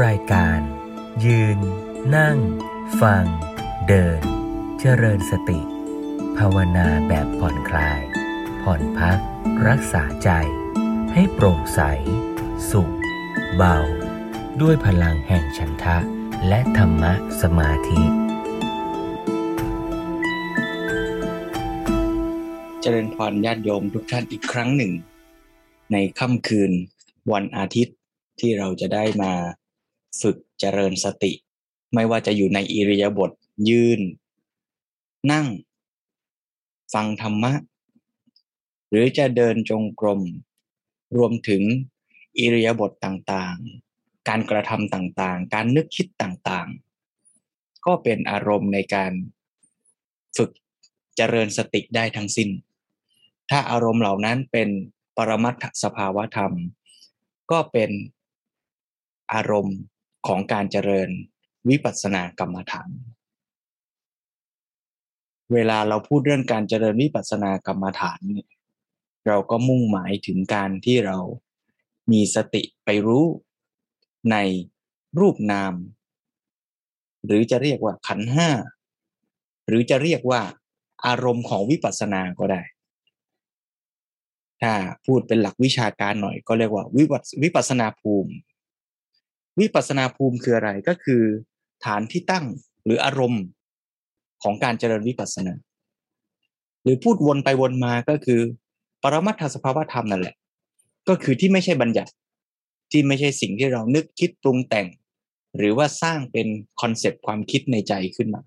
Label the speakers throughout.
Speaker 1: รายการ ยืน นั่ง ฟัง เดิน เจริญสติ ภาวนาแบบผ่อนคลาย ผ่อนพัก รักษาใจ ให้โปร่งใส สุข เบา ด้วยพลังแห่งฉันทะ และธรรมะสมาธิ
Speaker 2: เจริญพรญาติโยมทุกท่านอีกครั้งหนึ่ง ในค่ำคืนวันอาทิตย์ที่เราจะได้มา ฝึกเจริญสติ ไม่ว่าจะอยู่ในอิริยาบถยืน นั่ง ฟังธรรมะ หรือจะเดินจงกรม รวมถึงอิริยาบถต่างๆ การกระทำต่างๆ การนึกคิดต่างๆ ก็เป็นอารมณ์ในการฝึกเจริญสติได้ทั้งสิ้น ถ้าอารมณ์เหล่านั้นเป็นปรมัตถสภาวธรรม ก็เป็นอารมณ์ ของการเจริญวิปัสสนากรรมฐาน เวลาเราพูดเรื่องการเจริญวิปัสสนากรรมฐานเนี่ยเราก็มุ่งหมายถึงการที่เรามีสติไปรู้ในรูปนาม หรือจะเรียกว่าขันห้า หรือจะเรียกว่าอารมณ์ของวิปัสสนาก็ได้ ถ้าพูดเป็นหลักวิชาการหน่อยก็เรียกว่าวิปัสวิปัสนาภูมิ วิปัสนาภูมิคืออะไรก็คือ ฐานที่ตั้งหรืออารมณ์ของการเจริญวิปัสสนา หรือพูดวนไปวนมาก็คือ ปรมัตถสภาวธรรมนั่นแหละ ก็คือที่ไม่ใช่บัญญัติ ที่ไม่ใช่สิ่งที่เรานึกคิดปรุงแต่ง หรือว่าสร้างเป็น concept ความคิดในใจขึ้นมา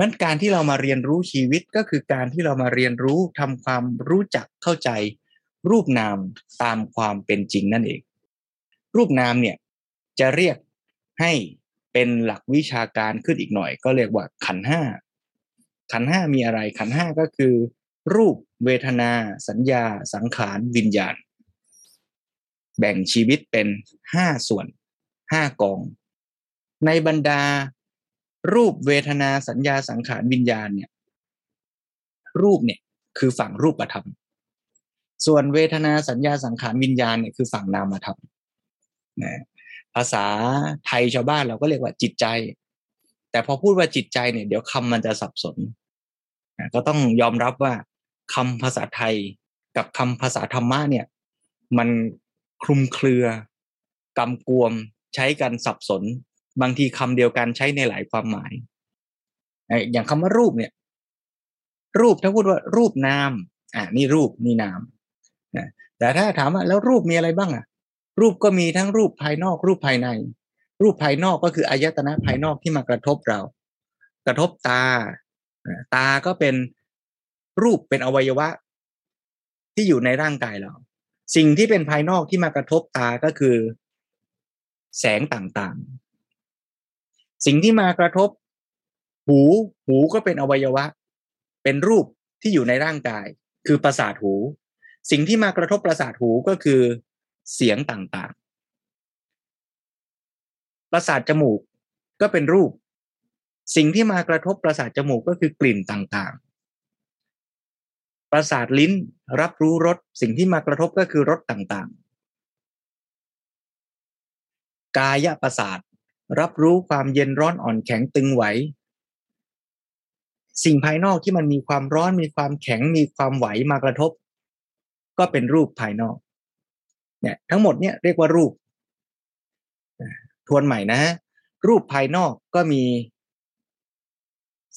Speaker 2: นั้นการที่เรามาเรียนรู้ชีวิตก็คือการที่เรามาเรียนรู้ทำความรู้จักเข้าใจ รูปนามตามความเป็นจริงนั่นเอง รูปนามเนี่ย จะเรียกให้เป็นหลักวิชาการขึ้นอีกหน่อย ก็เรียกว่าขันธ์ห้าขันธ์ห้ามีอะไรขันธ์ห้าก็คือ รูปเวทนา สัญญา สังขารวิญญาณ แบ่งชีวิตเป็นห้าส่วนห้ากอง ในบรรดา รูปเวทนาสัญญาสังขารวิญญาณเนี่ยรูปเนี่ยคือฝั่งรูปธรรม ส่วนเวทนาสัญญาสังขารวิญญาณเนี่ยคือฝั่งนามธรรมนะ ภาษาไทยชาวบ้านเราก็เรียกว่าจิตใจ แต่พอพูดว่าจิตใจเนี่ยเดี๋ยวคำมันจะสับสนก็ต้องยอมรับว่าคำภาษาไทยกับคำภาษาธรรมะเนี่ย มันคลุมเครือกำกวมใช้กันสับสน บางทีคำเดียวกันใช้ในหลายความหมาย อย่างคำว่ารูปเนี่ย รูปถ้าพูดว่ารูปนามอ่านี่รูปนี่นามแต่ถ้าถามว่าแล้วรูปมีอะไรบ้างอะ รูปก็มีทั้งรูปภายนอก รูปภายใน รูปภายนอกก็คืออายตนะภายนอกที่มากระทบเรา กระทบตา ตาก็เป็นรูปเป็นอวัยวะ ที่อยู่ในร่างกายเรา สิ่งที่เป็นภายนอกที่มากระทบตาก็คือ แสงต่างๆ สิ่งที่มากระทบ หู หูก็เป็นอวัยวะ เป็นรูปที่อยู่ในร่างกาย คือประสาทหู สิ่งที่มากระทบประสาทหูก็คือ เสียงต่างๆ ประสาทจมูกก็เป็นรูป สิ่งที่มากระทบประสาทจมูกก็คือกลิ่นต่างๆ ประสาทลิ้นรับรู้รสสิ่งที่มากระทบก็คือรสต่างๆ กายประสาทรับรู้ความเย็นร้อนอ่อนแข็งตึงไหว สิ่งภายนอกที่มันมีความร้อนมีความแข็งมีความไหวมากระทบ ก็เป็นรูปภายนอก เนี่ยทั้งหมดเนี่ยเรียกว่ารูป ทวนใหม่นะรูปภายนอกก็มี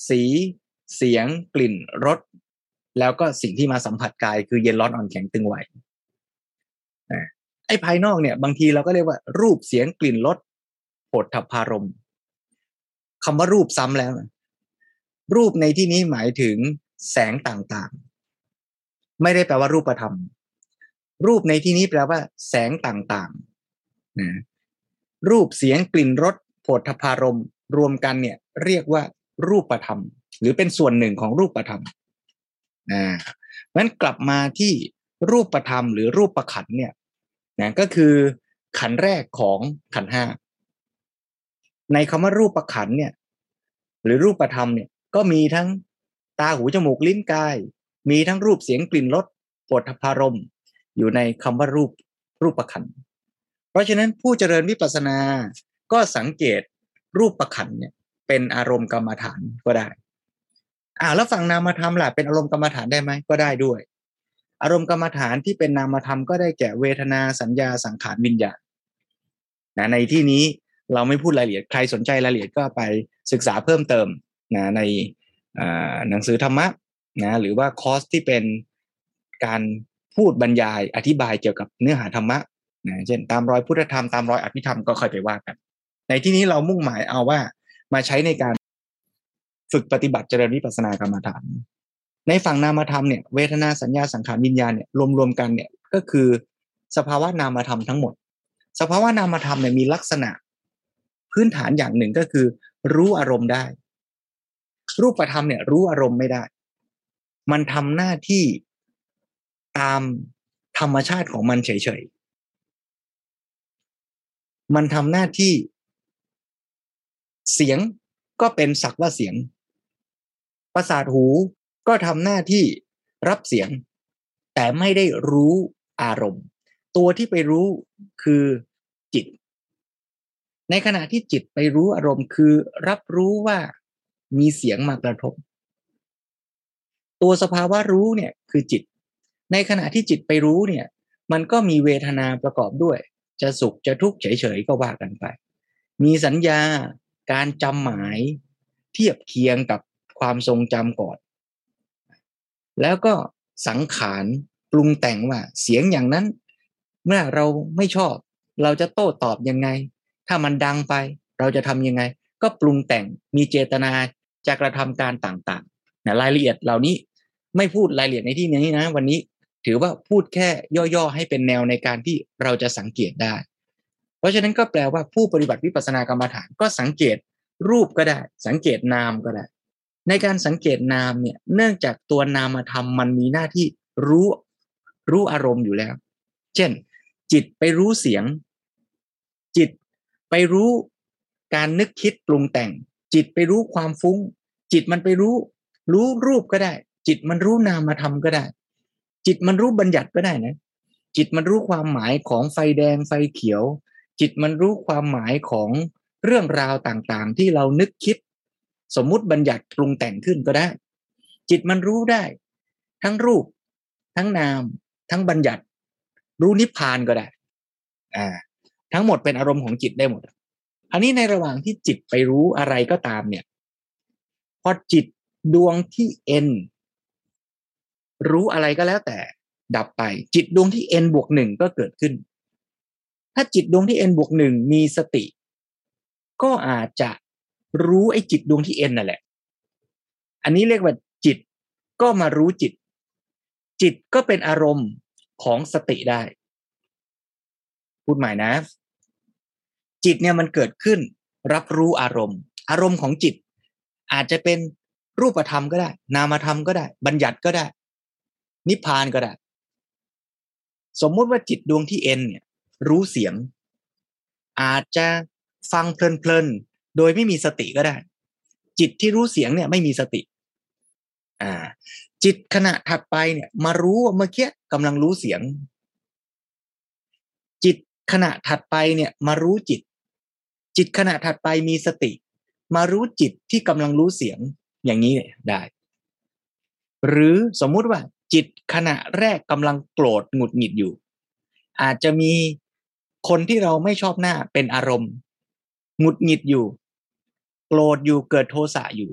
Speaker 2: สี เสียง กลิ่นรสแล้วก็สิ่งที่มาสัมผัสกายคือเย็นร้อนอ่อนแข็งตึงไหวไอ้ภายนอกเนี่ย บางทีเราก็เรียกว่า รูปเสียงกลิ่นรสโผฏฐพารมคำว่ารูปซ้ำแล้ว รูปในที่นี้หมายถึงแสงต่างๆ ไม่ได้แปลว่ารูปธรรม รูปในที่นี้แปลว่า แสงต่างๆนะรูปเสียงกลิ่นรสโผฏฐพารมรวมกันเนี่ย เรียกว่ารูปธรรม หรือเป็นส่วนหนึ่งของรูปธรรมนะนั้นกลับมาที่รูปธรรมหรือรูปประขันเนี่ยนะก็คือขันแรกของขันห้าในคำว่ารูปประขันเนี่ย หรือรูปประธรรมเนี่ยก็มีทั้งตาหูจมูกลิ้นกาย มีทั้งรูปเสียงกลิ่นรสปวดพารม อยู่ในคำว่ารูปรูปประขัน เพราะฉะนั้นผู้เจริญวิปัสสนาก็สังเกตรูปประขันเนี่ยเป็นอารมณ์กรรมฐานก็ได้อ่าแล้วฝั่งนามธรรมล่ะเป็นอารมณ์กรรมฐานได้ไหมก็ได้ด้วย อารมณ์กรรมฐานที่เป็นนามธรรมก็ได้แก่เวทนาสัญญาสังขารวิญญาณนะในที่นี้เราไม่พูดรายละเอียดใครสนใจรายละเอียดก็ไปศึกษาเพิ่มเติมนะในหนังสือธรรมะนะหรือว่าคอร์สที่เป็นการ พูดบรรยายอธิบายเกี่ยวกับเนื้อหาธรรมะนะเช่นตามรอยพุทธธรรมตามรอยอภิธรรมก็ค่อยไปว่ากัน ในที่นี้เรามุ่งหมายเอาว่ามาใช้ในการฝึกปฏิบัติเจริญวิปัสสนากรรมฐาน ในฝั่งนามธรรมเนี่ยเวทนาสัญญาสังขารวิญญาณเนี่ยรวมๆกันเนี่ยก็คือสภาวะนามธรรมทั้งหมด สภาวะนามธรรมเนี่ยมีลักษณะ พื้นฐานอย่างหนึ่งก็คือ รู้อารมณ์ได้ รูปธรรมเนี่ยรู้อารมณ์ไม่ได้ มันทำหน้าที่ ตามธรรมชาติของมันเฉยๆ มันทำหน้าที่ เสียงก็เป็นสักว่าเสียง ประสาทหูก็ทำหน้าที่รับเสียง แต่ไม่ได้รู้อารมณ์ ตัวที่ไปรู้คือจิต ในขณะที่จิตไปรู้อารมณ์คือรับรู้ว่ามีเสียงมากระทบ ตัวสภาวะรู้เนี่ยคือจิต ในขณะที่จิตไปรู้เนี่ย มันก็มีเวทนาประกอบด้วย จะสุขจะทุกข์เฉยๆก็ว่ากันไป มีสัญญาการจำหมาย เทียบเคียงกับความทรงจำก่อน แล้วก็สังขารปรุงแต่งว่าเสียงอย่างนั้น เมื่อเราไม่ชอบ เราจะโต้ตอบยังไง ถ้ามันดังไป เราจะทำยังไง ก็ปรุงแต่งมีเจตนาจะกระทำการต่างๆนะรายละเอียดเหล่านี้ไม่พูดรายละเอียดในที่นี้นะ วันนี้ ถือว่าพูดแค่ย่อๆให้เป็นแนวในการที่เราจะสังเกตได้ เพราะฉะนั้นก็แปลว่าผู้ปฏิบัติวิปัสสนากรรมฐานก็สังเกตรูปก็ได้ สังเกตนามก็ได้ ในการสังเกตนามเนี่ยเนื่องจากตัวนามธรรมมันมีหน้าที่รู้รู้อารมณ์อยู่แล้ว เช่น จิตไปรู้เสียง จิตไปรู้การนึกคิดปรุงแต่ง จิตไปรู้ความฟุ้ง จิตมันไปรู้ รู้รูปก็ได้ จิตมันรู้นามธรรมก็ได้ จิตมันรู้บัญญัติก็ได้นะ จิตมันรู้ความหมายของไฟแดงไฟเขียว จิตมันรู้ความหมายของเรื่องราวต่างๆ ที่เรานึกคิด สมมุติบัญญัติปรุงแต่งขึ้นก็ได้ จิตมันรู้ได้ ทั้งรูป ทั้งนาม ทั้งบัญญัติ รู้นิพพานก็ได้ อ่า ทั้งหมดเป็นอารมณ์ของจิตได้หมดอันนี้ในระหว่างที่จิตไปรู้อะไรก็ตามเนี่ย พอจิตดวงที่เอ็น รู้อะไรก็แล้วแต่ ดับไป จิตดวงที่ n บวกหนึ่งก็เกิดขึ้น ถ้าจิตดวงที่ n บวกหนึ่งมีสติ ก็อาจจะรู้ไอ้จิตดวงที่ n นั่นแหละ อันนี้เรียกว่าจิตก็มารู้จิต จิตก็เป็นอารมณ์ของสติได้ พูดใหม่นะ จิตเนี่ยมันเกิดขึ้น รับรู้อารมณ์ อารมณ์ของจิต อาจจะเป็นรูปธรรมก็ได้ นามธรรมก็ได้ บัญญัติก็ได้ นิพพานก็ได้ สมมุติว่าจิตดวงที่เอ็นเนี่ย รู้เสียง อาจจะฟังเพลินๆ โดยไม่มีสติก็ได้ จิตที่รู้เสียงเนี่ยไม่มีสติ อ่า จิตขณะถัดไปเนี่ย มารู้ว่าเมื่อกี้กำลังรู้เสียง จิตขณะถัดไปเนี่ยมารู้จิต จิตขณะถัดไปมีสติ มารู้จิตที่กำลังรู้เสียงอย่างนี้ได้ หรือสมมุติว่า จิตขณะแรกกำลังโกรธหงุดหงิดอยู่ อาจจะมีคนที่เราไม่ชอบหน้าเป็นอารมณ์หงุดหงิดอยู่ โกรธอยู่เกิดโทสะอยู่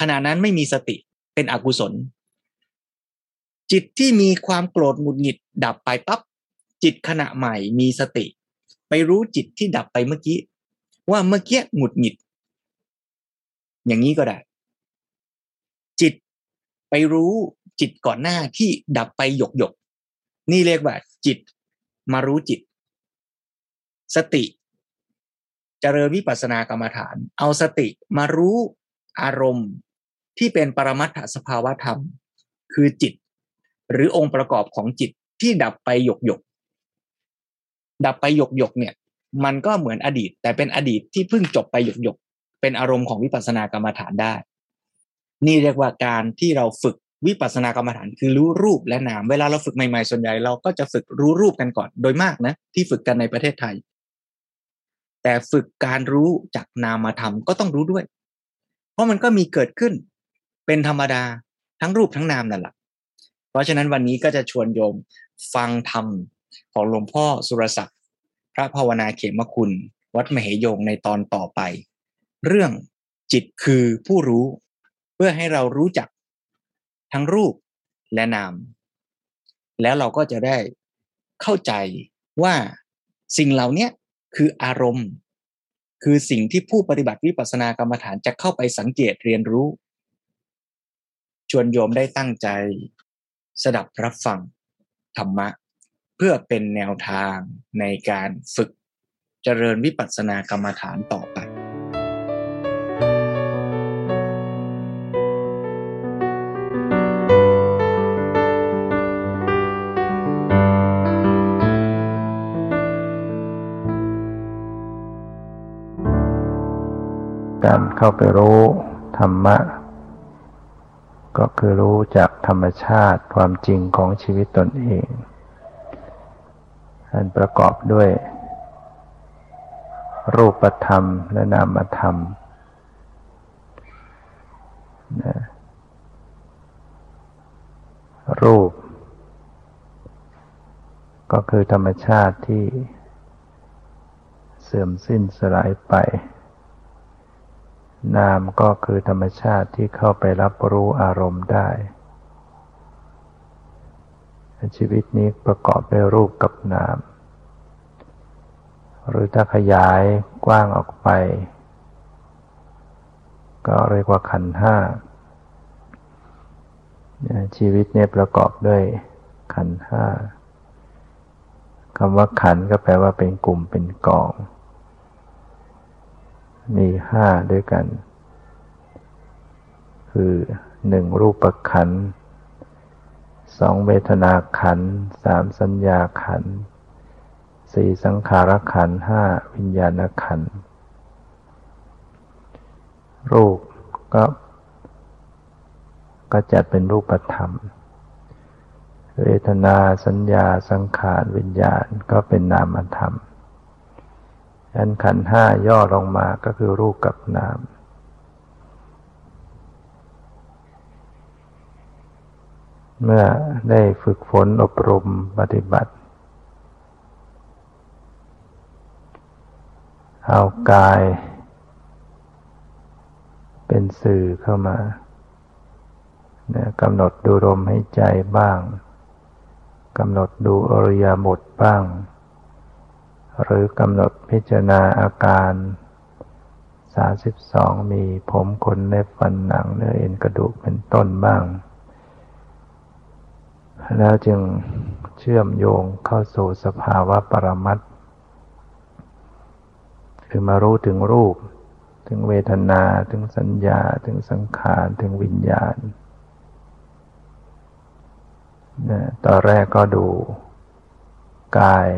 Speaker 2: ขณะนั้นไม่มีสติเป็นอกุศล จิตที่มีความโกรธหงุดหงิดดับไปปับ๊บจิตขณะใหม่มีสติ ไปรู้จิตที่ดับไปเมื่อกี้ ว่าเมื่อกี้หงุดหงิด อย่างนี้ก็ได้ จิตไปรู้ จิตก่อนหน้าที่ดับไปหยกหยกนี่เรียกว่า จิตมารู้จิต สติจเจริญวิปัสสนากรรมฐาน เอาสติมารู้อารมณ์ที่เป็นปรมัตถสภาวธรรม คือจิต หรือองค์ประกอบของจิตที่ดับไปหยกหยกดับไปหยกหยกเนี่ย มันก็เหมือนอดีต แต่เป็นอดีตที่เพิ่งจบไปหยกหยกเป็นอารมณ์ของวิปัสสนากรรมฐานได้ นี่เรียกว่าการที่เราฝึก วิปัสสนากรรมฐานคือรู้รูปและนาม เวลาเราฝึกใหม่ๆ ส่วนใหญ่เราก็จะฝึกรู้รูปกันก่อนโดยมากนะ ที่ฝึกกันในประเทศไทย แต่ฝึกการรู้จากนามธรรมก็ต้องรู้ด้วย เพราะมันก็มีเกิดขึ้น เป็นธรรมดาทั้งรูปทั้งนามนั่นแหละเพราะฉะนั้นวันนี้ก็จะชวนโยมฟังธรรมของหลวงพ่อสุรศักดิ์พระภาวนาเขมคุณ วัดมเหยงในตอนต่อไป เรื่องจิตคือผู้รู้ เพื่อให้เรารู้จัก ทั้งรูปและนาม แล้วเราก็จะได้เข้าใจว่าสิ่งเหล่านี้คืออารมณ์ คือสิ่งที่ผู้ปฏิบัติวิปัสสนากรรมฐานจะเข้าไปสังเกตเรียนรู้ ชวนโยมได้ตั้งใจ สดับรับฟังธรรมะ เพื่อเป็นแนวทางในการฝึกเจริญวิปัสสนากรรมฐานต่อ
Speaker 3: เข้าไปรู้ธรรมะ ก็คือรู้จากธรรมชาติความจริงของชีวิตตนเองอันประกอบด้วย รูปธรรมและนามธรรมนะรูป ก็คือธรรมชาติที่เสื่อมสิ้นสลายไป นามก็คือธรรมชาติที่เข้าไปรับรู้อารมณ์ได้ ชีวิตนี้ประกอบด้วยรูปกับนาม หรือถ้าขยายกว้างออกไป ก็เรียกว่าขันห้า ชีวิตนี้ประกอบด้วยขันห้าคำว่าขันก็แปลว่าเป็นกลุ่มเป็นกอง มีห้าด้วยกัน คือหนึ่งรูปขันสองเวทนาขันสามสัญญาขันสี่สังขารขันห้าวิญญาณขันรูปก็ ก็จัดเป็นรูปธรรม เวทนาสัญญาสังขารวิญญาณก็เป็นนามธรรม อันขันห้าย่อลงมาก็คือรูปกับนามเมื่อได้ฝึกฝนอบรมปฏิบัติ เอากาย เป็นสื่อเข้ามากำหนดดูลมให้ใจบ้าง กำหนดดูอริยบทบ้าง หรือกำหนดพิจารณาอาการ 32 มีผมขนเล็บฟันหนังเนื้อเอ็นกระดูกเป็นต้นบ้าง แล้วจึงเชื่อมโยงเข้าสู่สภาวะปรมัตคือมารู้ถึงรูป ถึงเวทนา ถึงสัญญา ถึงสังขาร ถึงวิญญาณตอนแรกก็ดูกาย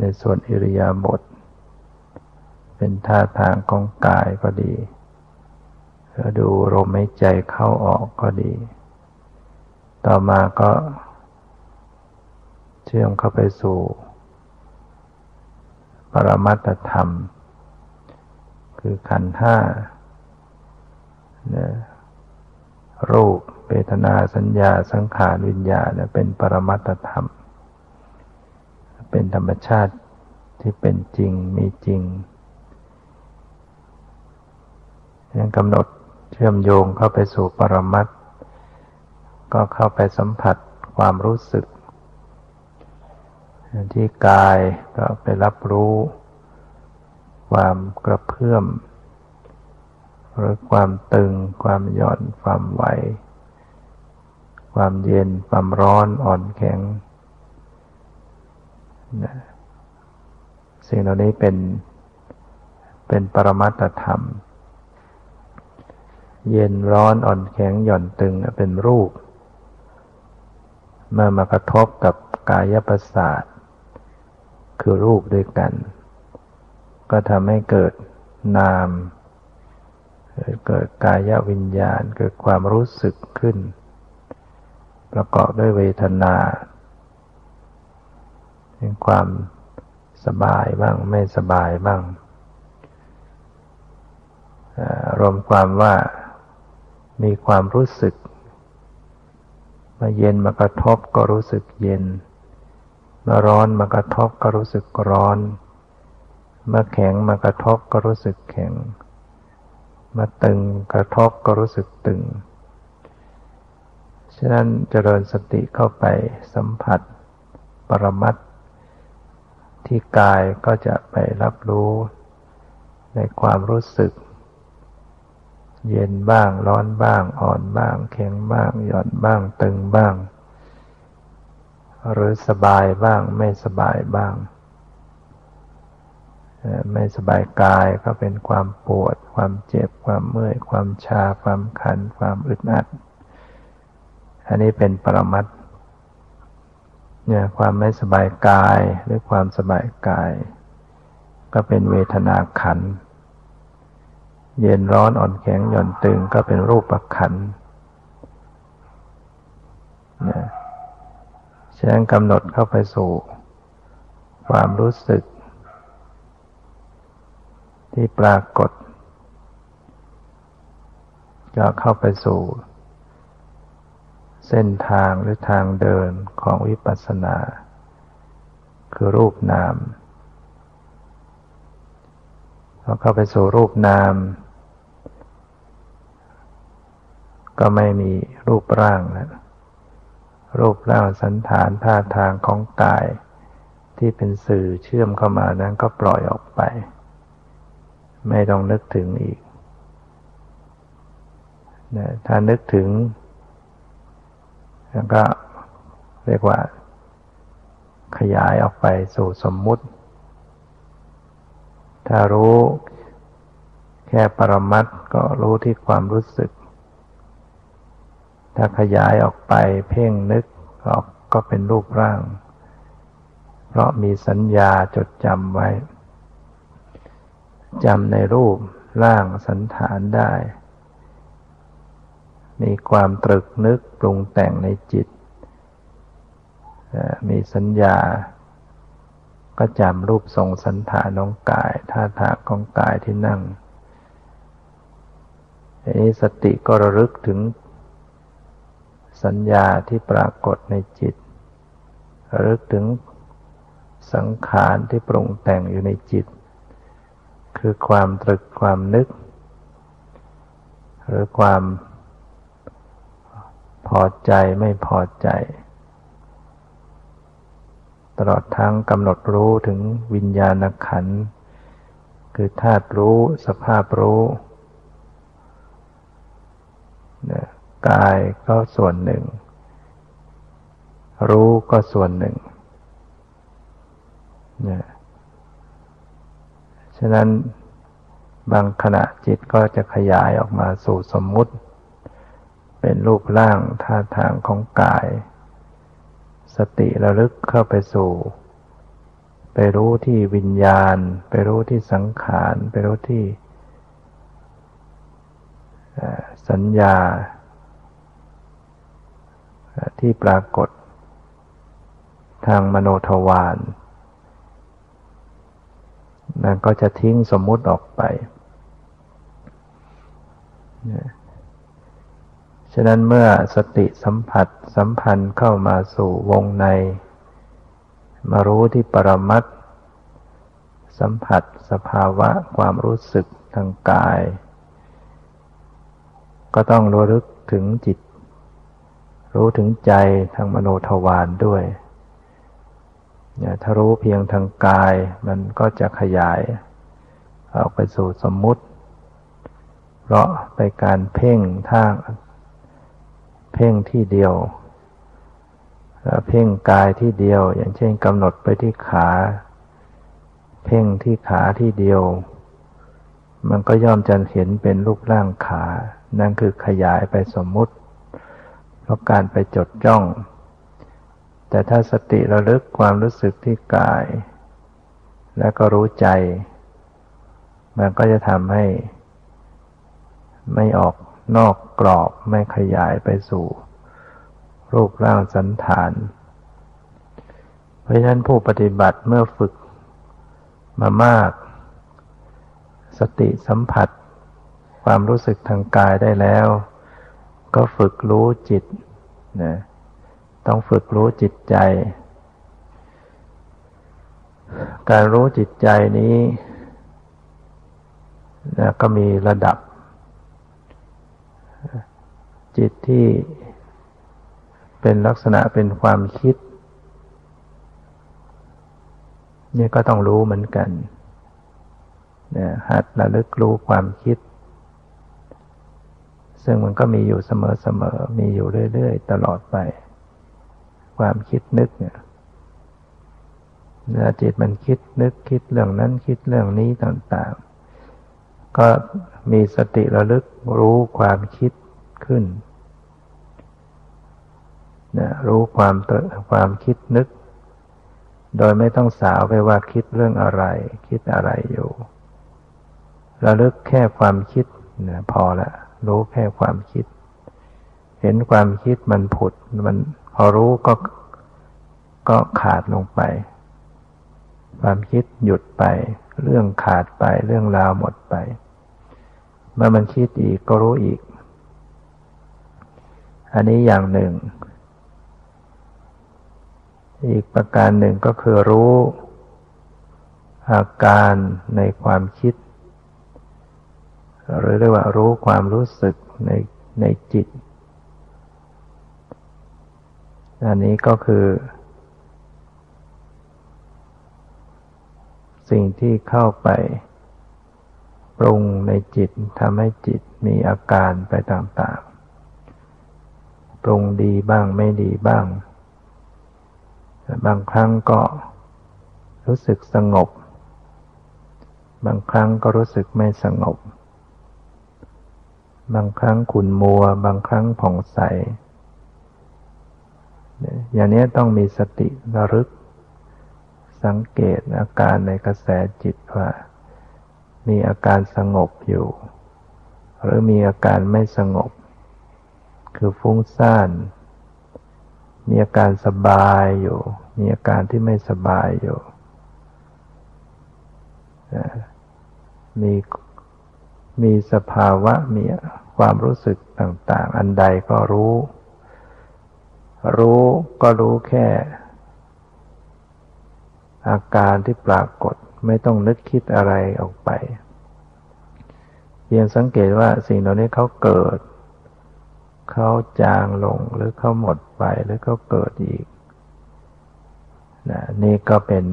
Speaker 3: ในส่วนอิริยาบถเป็นท่าทางของกายก็ดีแล้วดูลมหายใจเข้าออกก็ดี ต่อมาก็เชื่อมเข้าไปสู่ ปรมัตธรรม คือขันห้ารูปเวทนาสัญญาสังขารวิญญาณเป็นปรมัตธรรม เป็นธรรมชาติที่เป็นจริงมีจริงยังกำหนดเชื่อมโยงเข้าไปสู่ปรมัตก็เข้าไปสัมผัสความรู้สึก ที่กายก็ไปรับรู้ ความกระเพื่อม หรือความตึง ความหย่อน ความไหว ความเย็น ความร้อนอ่อนแข็ง สิ่งเหล่านี้เป็นเป็นปรมัตธรรม เย็นร้อนอ่อนแข็งหย่อนตึงเป็นรูป เมื่อมากระทบกับกายประสาทคือรูปด้วยกัน ก็ทำให้เกิดนาม เกิดกายวิญญาณเกิดความรู้สึกขึ้น ประกอบด้วยเวทนา เป็นความสบายบ้างไม่สบายบ้างรวมความว่ามีความรู้สึก มาเย็นมากระทบก็รู้สึกเย็น มาร้อนมากระทบก็รู้สึกร้อนมาแข็งมากระทบก็รู้สึกแข็ง มาตึงกระทบก็รู้สึกตึง ฉะนั้นเจริญสติเข้าไปสัมผัสปรมัต ที่กายก็จะไปรับรู้ในความรู้สึก เย็นบ้าง ร้อนบ้าง อ่อนบ้าง แข็งบ้าง หย่อนบ้าง ตึงบ้าง หรือสบายบ้าง ไม่สบายบ้าง ไม่สบายกายก็เป็นความปวด ความเจ็บ ความเมื่อย ความชา ความคัน ความอึดอัด อันนี้เป็นปรมัต เนี่ยความไม่สบายกายหรือความสบายกาย ก็เป็นเวทนาขัน เย็นร้อนอ่อนแข็งหย่อนตึงก็เป็นรูปขันเนี่ยฉะนั้นกำหนดเข้าไปสู่ความรู้สึก ที่ปรากฏ ก็เข้าไปสู่ เส้นทางหรือทางเดินของวิปัสสนา คือรูปนามพอเข้าไปสู่รูปนาม ก็ไม่มีรูปร่างแล้วรูปร่างสันฐานท่าทางของกาย ที่เป็นสื่อเชื่อมเข้ามานั้นก็ปล่อยออกไป ไม่ต้องนึกถึงอีกนะถ้านึกถึง แล้วก็เรียกว่า ขยายออกไปสู่สมมุติ ถ้ารู้แค่ปรมัตก็รู้ที่ความรู้สึก ถ้าขยายออกไปเพ่งนึกออกก็เป็นรูปร่าง เพราะมีสัญญาจดจำไว้จำในรูปร่างสันฐานได้ มีความตรึกนึกปรุงแต่งในจิต มีสัญญา ก็จำรูปทรงสันฐานของกาย ท่าทางของกายที่นั่งอันนี้สติก็ระลึกถึงสัญญาที่ปรากฏในจิต ระลึกถึงสังขารที่ปรุงแต่งอยู่ในจิต คือความตรึกความนึก หรือความ พอใจไม่พอใจ ตลอดทั้งกำหนดรู้ถึงวิญญาณขันธ์คือธาตุรู้สภาพรู้กายก็ส่วนหนึ่ง รู้ก็ส่วนหนึ่งเนี่ยฉะนั้นบางขณะจิตก็จะขยายออกมาสู่สมมุติ เป็นรูปร่างท่าทางของกาย สติระลึกเข้าไปสู่ ไปรู้ที่วิญญาณ ไปรู้ที่สังขาร ไปรู้ที่สัญญา ที่ปรากฏ ทางมโนทวารมันก็จะทิ้งสมมุติออกไป ฉะนั้นเมื่อสติสัมผัสสัมพันธ์เข้ามาสู่วงใน มารู้ที่ปรมัตสัมผัสสภาวะความรู้สึกทางกาย ก็ต้องรู้ลึกถึงจิต รู้ถึงใจทางมโนทวารด้วยถ้ารู้เพียงทางกายมันก็จะขยาย ออกไปสู่สมมุติ เพราะไปการเพ่งทาง พ่งที่เดียวเพ่งกายที่เดียว อย่างเช่นกำหนดไปที่ขา เพ่งที่ขาที่เดียว มันก็ย่อมจะเห็นเป็นรูปร่างขา นั่นคือขยายไปสมมุติ เพราะการไปจดจ้อง แต่ถ้าสติระลึกความรู้สึกที่กาย แล้วก็รู้ใจ มันก็จะทำให้ไม่ออก นอกกรอบไม่ขยายไปสู่ รูปร่างสันฐาน เพราะฉะนั้นผู้ปฏิบัติเมื่อฝึกมามาก สติสัมผัส ความรู้สึกทางกายได้แล้ว ก็ฝึกรู้จิตนะต้องฝึกรู้จิตใจ การรู้จิตใจนี้นะก็มีระดับ จิตที่เป็นลักษณะเป็นความคิดนี่ก็ต้องรู้เหมือนกันนะหัดระลึกรู้ความคิด ซึ่งมันก็มีอยู่เสมอๆ มีอยู่เรื่อยๆ ตลอดไป ความคิดนึกเนี่ยจิตมันคิดนึกคิดเรื่องนั้นคิดเรื่องนี้ต่างๆ ก็มีสติระลึกรู้ความคิดขึ้นนะรู้ความความคิดนึก โดยไม่ต้องสาวไปว่าคิดเรื่องอะไร คิดอะไรอยู่ระลึกแค่ความคิดนะพอละรู้แค่ความคิด เห็นความคิดมันผุดมันพอรู้ก็ก็ขาดลงไป ความคิดหยุดไป เรื่องขาดไปเรื่องราวหมดไป เมื่อมันคิดอีกก็รู้อีก อันนี้อย่างหนึ่ง อีกประการหนึ่งก็คือรู้อาการในความคิด หรือเรียกว่ารู้ความรู้สึกในในจิต อันนี้ก็คือ สิ่งที่เข้าไปปรุงในจิตทำให้จิตมีอาการไปต่างๆ ปรุงดีบ้างไม่ดีบ้าง บางครั้งก็รู้สึกสงบ บางครั้งก็รู้สึกไม่สงบ บางครั้งขุ่นมัว บางครั้งผ่องใส อย่างนี้ต้องมีสติระลึก สังเกตอาการในกระแสจิตว่า มีอาการสงบอยู่ หรือมีอาการไม่สงบ คือฟุ้งซ่าน มีอาการสบายอยู่ มีอาการที่ไม่สบายอยู่ มีมีสภาวะมีความรู้สึกต่าง ๆ อันใดก็รู้ รู้ก็รู้แค่ อาการที่ปรากฏไม่ต้องนึกคิดอะไรออกไปเพียงสังเกตว่าสิ่งเหล่านี้เขาเกิด เขาจางลงหรือเขาหมดไปหรือเขาเกิดอีกนะนี่ก็เป็น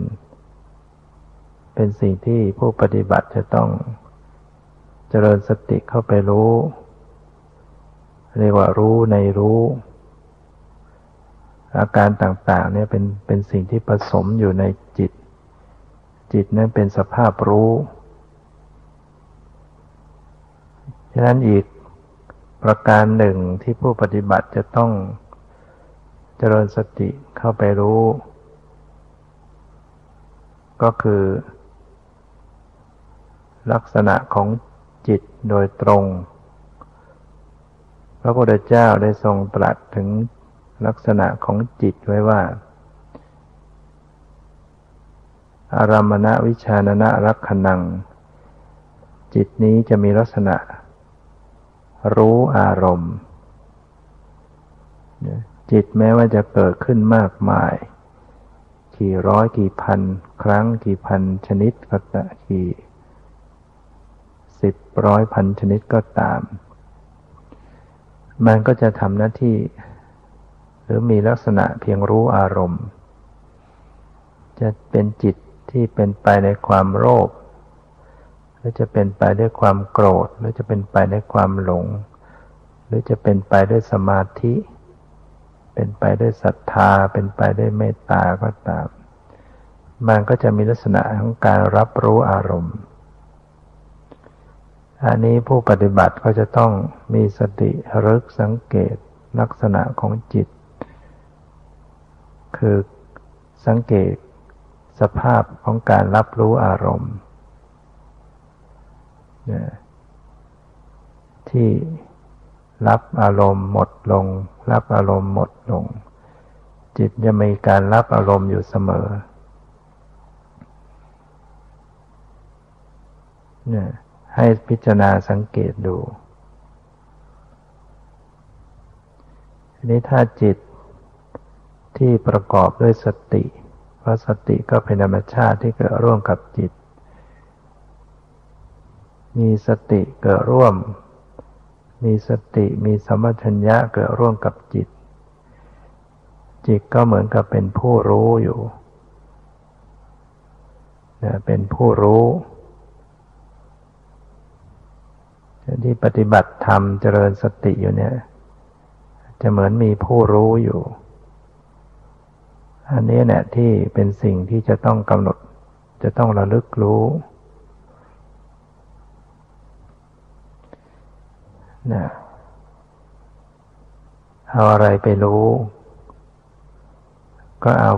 Speaker 3: เป็นสิ่งที่ผู้ปฏิบัติจะต้องเจริญสติเข้าไปรู้ เรียกว่ารู้ในรู้ อาการต่างๆเนี่ยเป็นเป็นสิ่งที่ผสมอยู่ในจิต จิตนั้นเป็นสภาพรู้ฉะนั้นอีกประการหนึ่งที่ผู้ปฏิบัติจะต้องเจริญสติเข้าไปรู้ ก็คือ ลักษณะของจิตโดยตรง พระพุทธเจ้าได้ทรงตรัสถึง ลักษณะของจิตไว้ว่า อารามณวิชานนะรักขนัง จิตนี้จะมีลักษณะ รู้อารมณ์ จิตแม้ว่าจะเกิดขึ้นมากมาย กี่ร้อยกี่พัน ครั้งกี่พันชนิดก็ตามกี่สิบร้อยพันชนิดก็ตาม มันก็จะทำหน้าที่ หรือมีลักษณะเพียงรู้อารมณ์ จะเป็นจิตที่เป็นไปในความโลภหรือจะเป็นไปด้วยความโกรธ หรือจะเป็นไปด้วยความหลง หรือจะเป็นไปด้วยสมาธิ เป็นไปด้วยศรัทธา เป็นไปด้วยเมตตาก็ตาม มันก็จะมีลักษณะของการรับรู้อารมณ์ อันนี้ผู้ปฏิบัติก็จะต้องมีสติรึกสังเกตลักษณะของจิต คือสังเกตสภาพของการรับรู้อารมณ์ ที่รับอารมณ์หมดลง รับอารมณ์หมดลง จิตจะมีการรับอารมณ์อยู่เสมอเนี่ยให้พิจารณาสังเกตดูทีนี้ถ้าจิต ที่ประกอบด้วยสติ เพราะสติก็เป็นธรรมชาติที่เกิดร่วมกับจิต มีสติเกิดร่วม มีสติมีสมัชัญญะเกิดร่วมกับจิต จิตก็เหมือนกับเป็นผู้รู้อยู่เป็นผู้รู้ที่ปฏิบัติธรรมเจริญสติอยู่เนี่ย จะเหมือนมีผู้รู้อยู่ อันนี้เนี่ยที่เป็นสิ่งที่จะต้องกำหนด จะต้องระลึกรู้นะเอาอะไรไปรู้ ก็เอา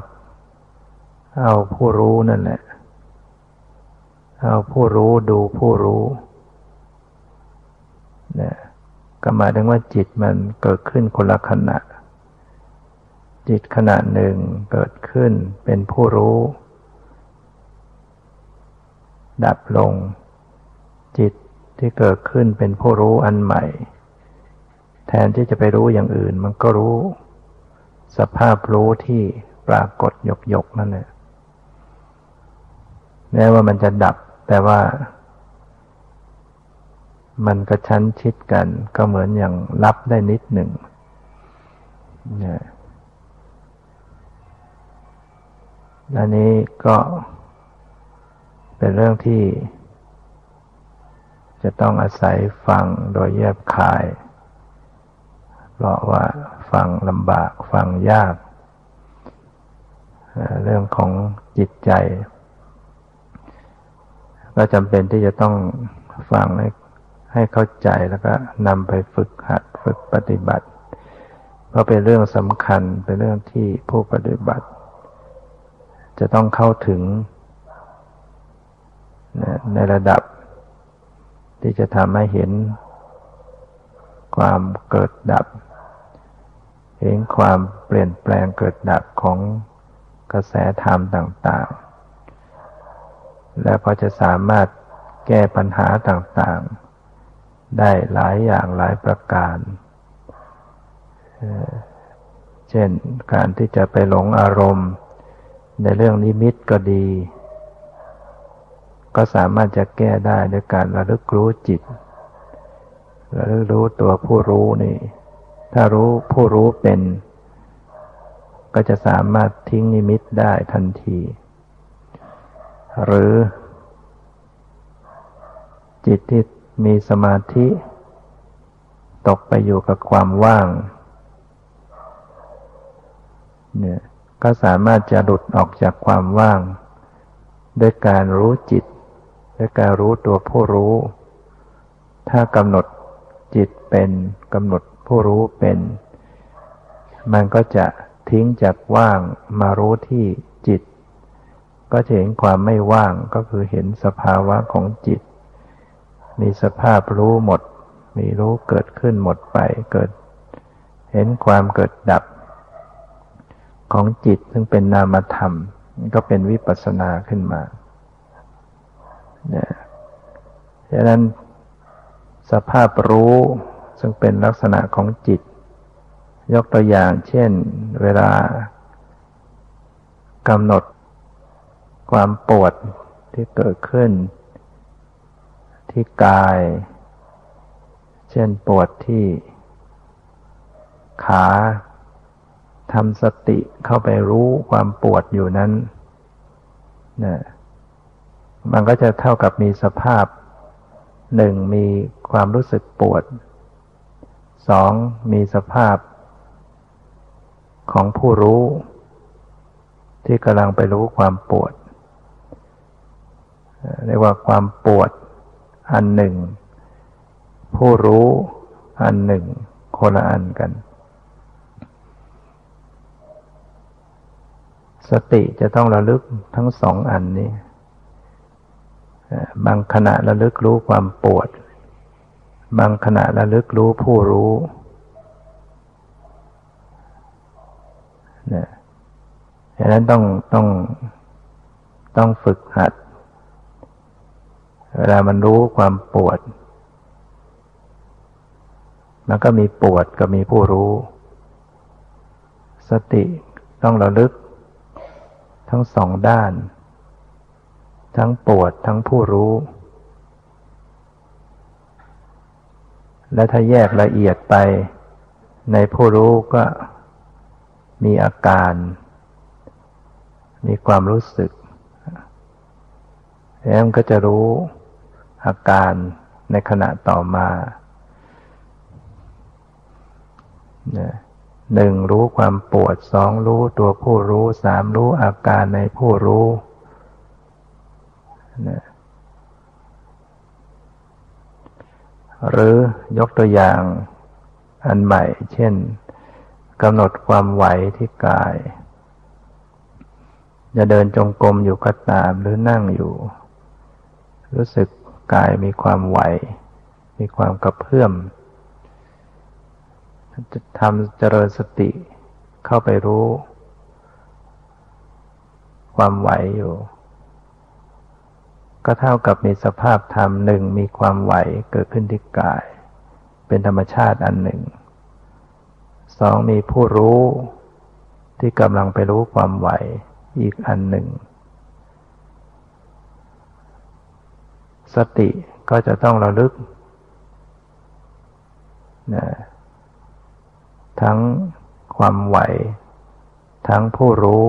Speaker 3: เอาผู้รู้นั่นแหละ เอาผู้รู้ดูผู้รู้นะก็หมายถึงว่าจิตมันเกิดขึ้นคนละขณะ จิตขณะหนึ่งเกิดขึ้นเป็นผู้รู้ ดับลง จิตที่เกิดขึ้นเป็นผู้รู้อันใหม่ แทนที่จะไปรู้อย่างอื่นมันก็รู้ สภาพรู้ที่ปรากฏหยกหยกนั่นแหละแม้ว่ามันจะดับแต่ว่ามันกระชั้นชิดกันก็เหมือนอย่างรับได้นิดหนึ่งเนะ อันนี้ก็เป็นเรื่องที่ จะต้องอาศัยฟังโดยแยบคาย เพราะว่าฟังลำบากฟังยาก เรื่องของจิตใจ ก็จำเป็นที่จะต้องฟังให้ให้เข้าใจแล้วก็นำไปฝึกหัดฝึกปฏิบัติ เพราะเป็นเรื่องสำคัญเป็นเรื่องที่ผู้ปฏิบัติ จะต้องเข้าถึง ในระดับ ที่จะทำให้เห็น ความเกิดดับ เห็นความเปลี่ยนแปลงเกิดดับของกระแสธรรมต่าง ๆ แล้วก็จะสามารถแก้ปัญหาต่าง ๆ ได้หลายอย่างหลายประการ เช่นการที่จะไปหลงอารมณ์ ในเรื่องนิมิตก็ดี ก็สามารถจะแก้ได้ด้วยการระลึกรู้จิต ระลึกรู้ตัวผู้รู้นี่ ถ้ารู้ผู้รู้เป็น ก็จะสามารถทิ้งนิมิตได้ทันที หรือ จิตที่มีสมาธิ ตกไปอยู่กับความว่าง เนี่ย ก็สามารถจะหลุดออกจากความว่าง ด้วยการรู้จิต ด้วยการรู้ตัวผู้รู้ ถ้ากำหนดจิตเป็นกำหนดผู้รู้เป็น มันก็จะทิ้งจากว่างมารู้ที่จิต ก็จะเห็นความไม่ว่างก็คือเห็นสภาวะของจิต มีสภาพรู้หมด มีรู้เกิดขึ้นหมดไปเกิด เห็นความเกิดดับ ของจิตซึ่งเป็นนามธรรมก็เป็นวิปัสสนาขึ้นมาเนี่ยดังนั้นสภาพรู้ซึ่งเป็นลักษณะของจิต ยกตัวอย่างเช่น เวลากำหนดความปวดที่เกิดขึ้น ที่กาย เช่นปวดที่ขา ทำสติเข้าไปรู้ความปวดอยู่นั้นนะมันก็จะเท่ากับมีสภาพหนึ่งมีความรู้สึกปวดสองมีสภาพของผู้รู้ ที่กำลังไปรู้ความปวดเรียกว่าความปวดอันหนึ่ง ผู้รู้อันหนึ่งคนละอันกัน สติจะต้องระลึกทั้งสองอันนี้บางขณะระลึกรู้ความปวด บางขณะระลึกรู้ผู้รู้เนี่ยดังนั้นต้องต้องต้องฝึกหัด เวลามันรู้ความปวด มันก็มีปวดก็มีผู้รู้ สติต้องระลึก ทั้งสองด้าน ทั้งปวดทั้งผู้รู้ และถ้าแยกละเอียดไป ในผู้รู้ก็มีอาการ มีความรู้สึกแล้วมันก็จะรู้อาการในขณะต่อมาเนี่ย หนึ่งรู้ความปวดสองรู้ตัวผู้รู้สามรู้อาการในผู้รู้หรือยกตัวอย่างอันใหม่ เช่นกำหนดความไหวที่กาย จะเดินจงกรมอยู่ก็ตามหรือนั่งอยู่ รู้สึกกายมีความไหว มีความกระเพื่อม ทำเจริญสติเข้าไปรู้ ความไหวอยู่ ก็เท่ากับมีสภาพธรรมหนึ่งมีความไหวเกิดขึ้นที่กาย เป็นธรรมชาติอันหนึ่งสองมีผู้รู้ที่กำลังไปรู้ความไหวอีกอันหนึ่ง สติก็จะต้องระลึกนะ ทั้งความไหว ทั้งผู้รู้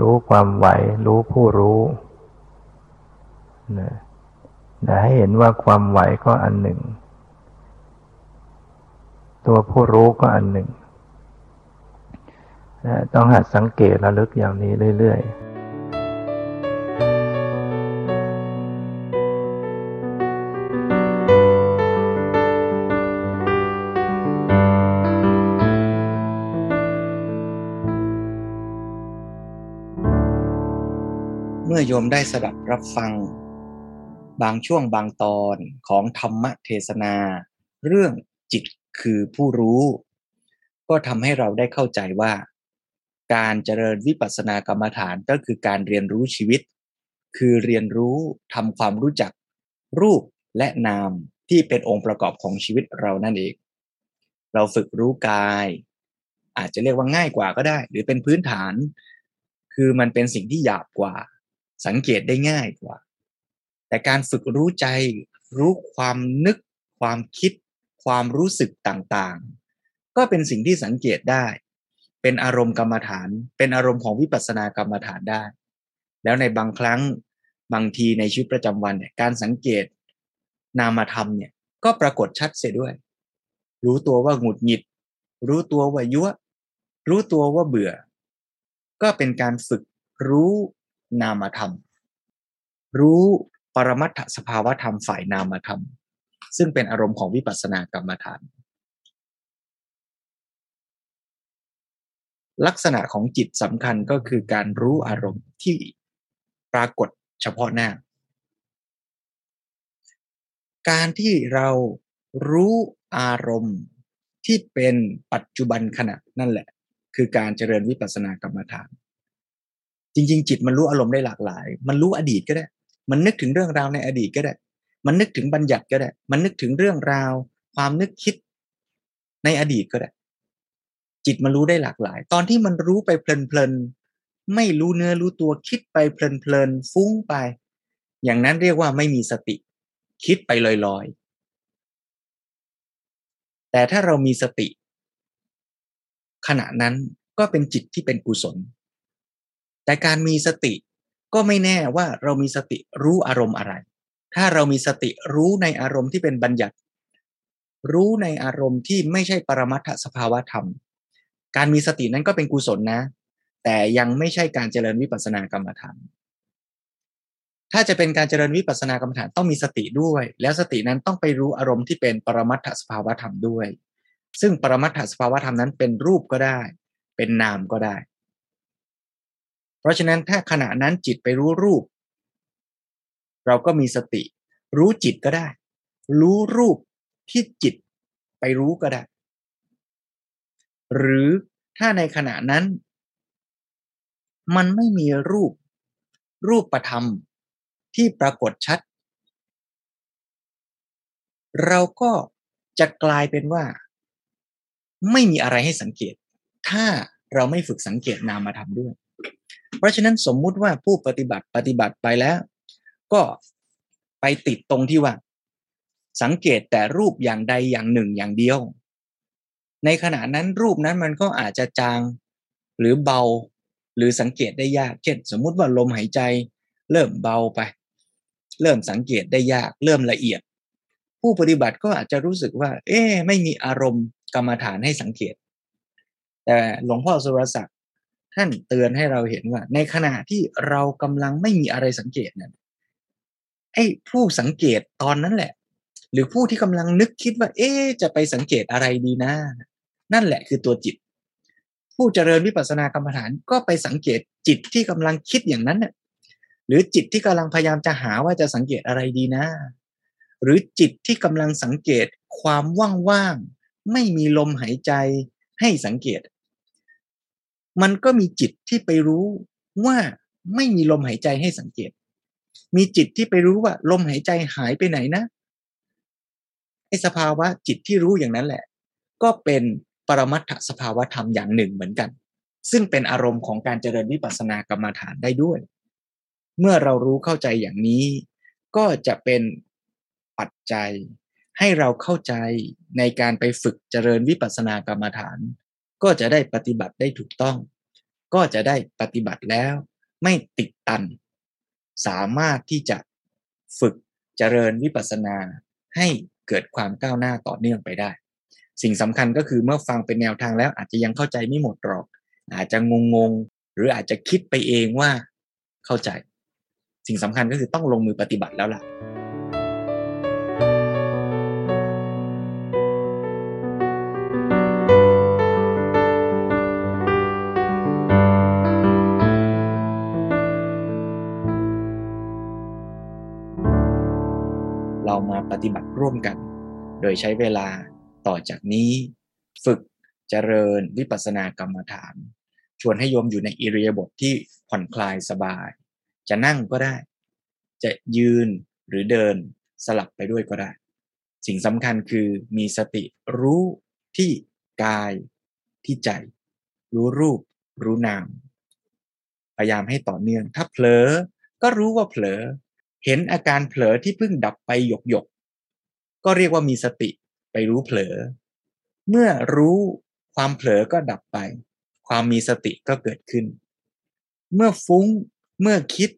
Speaker 3: รู้ความไหว รู้ผู้รู้นะให้เห็นว่าความไหวก็อันหนึ่ง ตัวผู้รู้ก็อันหนึ่ง ต้องหัดสังเกตระลึกอย่างนี้เรื่อย ๆ
Speaker 2: โยมได้สดับรับฟัง บางช่วงบางตอนของธรรมเทศนา เรื่องจิตคือผู้รู้ ก็ทำให้เราได้เข้าใจว่า การเจริญวิปัสสนากรรมฐานก็คือการเรียนรู้ชีวิต คือเรียนรู้ทำความรู้จัก รูปและนามที่เป็นองค์ประกอบของชีวิตเรานั่นเอง เราฝึกรู้กาย อาจจะเรียกว่าง่ายกว่าก็ได้ หรือเป็นพื้นฐาน คือมันเป็นสิ่งที่หยาบกว่า สังเกตได้ง่ายกว่า แต่การฝึกรู้ใจรู้ความนึก ความคิด ความรู้สึกต่างๆ ก็เป็นสิ่งที่สังเกตได้ เป็นอารมณ์กรรมฐาน เป็นอารมณ์ของวิปัสสนากรรมฐานได้ แล้วในบางครั้งบางทีในชีวิตประจำวันเนี่ยการสังเกตนามธรรมเนี่ยก็ปรากฏชัดเสียด้วย รู้ตัวว่าหงุดหงิด รู้ตัวว่ายั่วรู้ตัวว่าเบื่อ ก็เป็นการฝึกรู้ นามธรรม รู้ปรมัตถสภาวธรรมฝ่ายนามธรรม ซึ่งเป็นอารมณ์ของวิปัสสนากรรมฐาน ลักษณะของจิตสำคัญก็คือการรู้อารมณ์ที่ปรากฏเฉพาะหน้า การที่เรารู้อารมณ์ที่เป็นปัจจุบันขณะนั่นแหละ คือการเจริญวิปัสสนากรรมฐาน จริง ๆ จิตมันรู้อารมณ์ได้หลากหลาย มันรู้อดีตก็ได้ มันนึกถึงเรื่องราวในอดีตก็ได้ มันนึกถึงบัญญัติก็ได้ มันนึกถึงเรื่องราว ความนึกคิดในอดีตก็ได้ จิตมันรู้ได้หลากหลาย ตอนที่มันรู้ไปเพลินๆไม่รู้เนื้อรู้ตัวคิดไปเพลินๆฟุ้งไป อย่างนั้นเรียกว่าไม่มีสติ คิดไปลอยๆแต่ถ้าเรามีสติ ขณะนั้นก็เป็นจิตที่เป็นกุศล แต่การมีสติก็ไม่แน่ว่าเรามีสติรู้อารมณ์อะไร ถ้าเรามีสติรู้ในอารมณ์ที่เป็นบัญญัติ รู้ในอารมณ์ที่ไม่ใช่ปรมัตถสภาวธรรม การมีสตินั้นก็เป็นกุศลนะ แต่ยังไม่ใช่การเจริญวิปัสสนากรรมฐาน ถ้าจะเป็นการเจริญวิปัสสนากรรมฐานต้องมีสติด้วย แล้วสตินั้นต้องไปรู้อารมณ์ที่เป็นปรมัตถสภาวธรรมด้วย ซึ่งปรมัตถสภาวธรรมนั้นเป็นรูปก็ได้ เป็นนามก็ได้ เพราะฉะนั้นถ้าขณะนั้นจิตไปรู้รูป เราก็มีสติ รู้จิตก็ได้ รู้รูปที่จิตไปรู้ก็ได้ หรือถ้าในขณะนั้น มันไม่มีรูป รูปประธรรมที่ปรากฏชัด เราก็จะกลายเป็นว่า ไม่มีอะไรให้สังเกต ถ้าเราไม่ฝึกสังเกตนามธรรมด้วย เพราะฉะนั้นสมมุติว่าผู้ปฏิบัติปฏิบัติไปแล้ว ก็ไปติดตรงที่ว่า สังเกตแต่รูปอย่างใดอย่างหนึ่งอย่างเดียว ในขณะนั้นรูปนั้นมันก็อาจจะจางหรือเบา หรือสังเกตได้ยาก เช่น สมมุติว่าลมหายใจ เริ่มเบาไป เริ่มสังเกตได้ยาก เริ่มละเอียด ผู้ปฏิบัติก็อาจจะรู้สึกว่า เอ๊ไม่มีอารมณ์กรรมฐานให้สังเกต แต่หลวงพ่อสุรศักดิ์ ท่านเตือนให้เราเห็นว่า ในขณะที่เรากำลังไม่มีอะไรสังเกตนั้นไอ้ผู้สังเกตตอนนั้นแหละ หรือผู้ที่กำลังนึกคิดว่า เอ๊จะไปสังเกตอะไรดีนะ นั่นแหละคือตัวจิต ผู้เจริญวิปัสสนากรรมฐานก็ไปสังเกตจิตที่กำลังคิดอย่างนั้นเนี่ยหรือจิตที่กำลังพยายามจะหาว่าจะสังเกตอะไรดีนะ หรือจิตที่กำลังสังเกตความว่างๆไม่มีลมหายใจให้สังเกต มันก็มีจิตที่ไปรู้ว่าไม่มีลมหายใจให้สังเกต มีจิตที่ไปรู้ว่า ลมหายใจหายไปไหนนะไอ้สภาวะจิตที่รู้อย่างนั้นแหละ ก็เป็นปรมัตถสภาวธรรมอย่างหนึ่งเหมือนกัน ซึ่งเป็นอารมณ์ของการเจริญวิปัสสนากรรมฐานได้ด้วย เมื่อเรารู้เข้าใจอย่างนี้ ก็จะเป็นปัจจัยให้เราเข้าใจในการไปฝึกเจริญวิปัสสนากรรมฐาน ก็จะได้ปฏิบัติได้ถูกต้อง ก็จะได้ปฏิบัติแล้ว ไม่ติดตัน สามารถที่จะฝึกเจริญวิปัสสนาให้เกิดความก้าวหน้าต่อเนื่องไปได้ สิ่งสำคัญก็คือเมื่อฟังเป็นแนวทางแล้วอาจจะยังเข้าใจไม่หมดหรอก อาจจะงงงหรืออาจจะคิดไปเองว่าเข้าใจ สิ่งสำคัญก็คือต้องลงมือปฏิบัติแล้วล่ะ ฏิบัติร่วมกัน โดยใช้เวลาต่อจากนี้ฝึกเจริญวิปัสสนากรรมฐาน ชวนให้โยมอยู่ในอิริยาบถทที่ผ่อนคลายสบาย จะนั่งก็ได้ จะยืนหรือเดินสลับไปด้วยก็ได้ สิ่งสำคัญคือมีสติรู้ที่กายที่ใจ รู้รูป รู้นาม พยายามให้ต่อเนื่อง ถ้าเผลอก็รู้ว่าเผลอ เห็นอาการเผลอที่เพิ่งดับไปหยกหยก ก็เรียกว่ามีสติไปรู้เผลอ เมื่อรู้ความเผลอก็ดับไป ความมีสติก็เกิดขึ้น เมื่อฟุ้งเมื่อคิด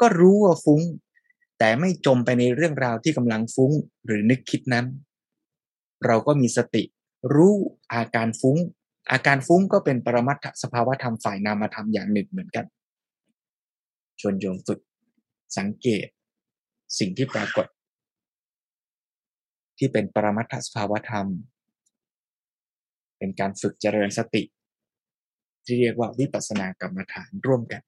Speaker 2: ก็รู้ว่าฟุ้ง แต่ไม่จมไปในเรื่องราวที่กำลังฟุ้งหรือนึกคิดนั้น เราก็มีสติ รู้อาการฟุ้ง อาการฟุ้งก็เป็นปรมัตถสภาวธรรมฝ่ายนามธรรมอย่างหนึ่งเหมือนกันชวนโยมฝึกสังเกต สิ่งที่ปรากฏ ที่เป็นปรมัตถสภาวธรรม เป็นการฝึกเจริญสติ ที่เรียกว่าวิปัสสนากรรมฐานร่วมกัน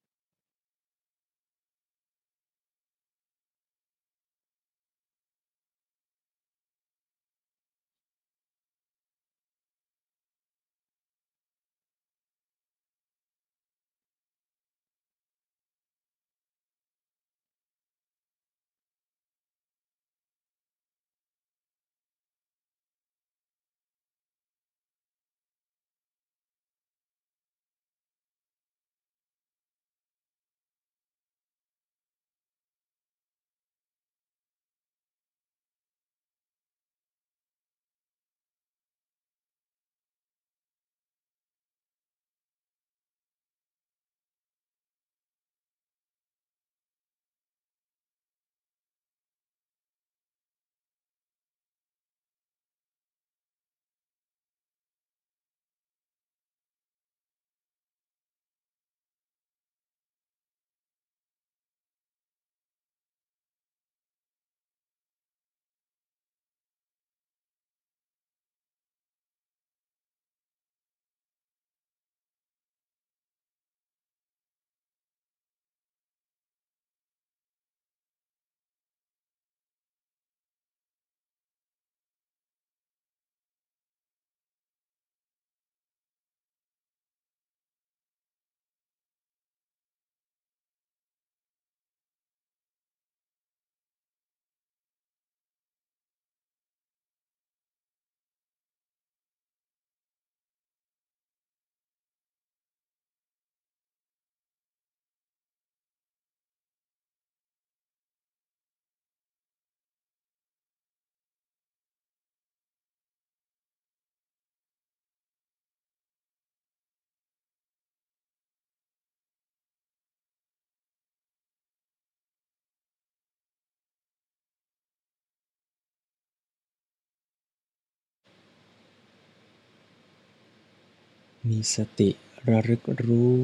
Speaker 2: มีสติระลึกรู้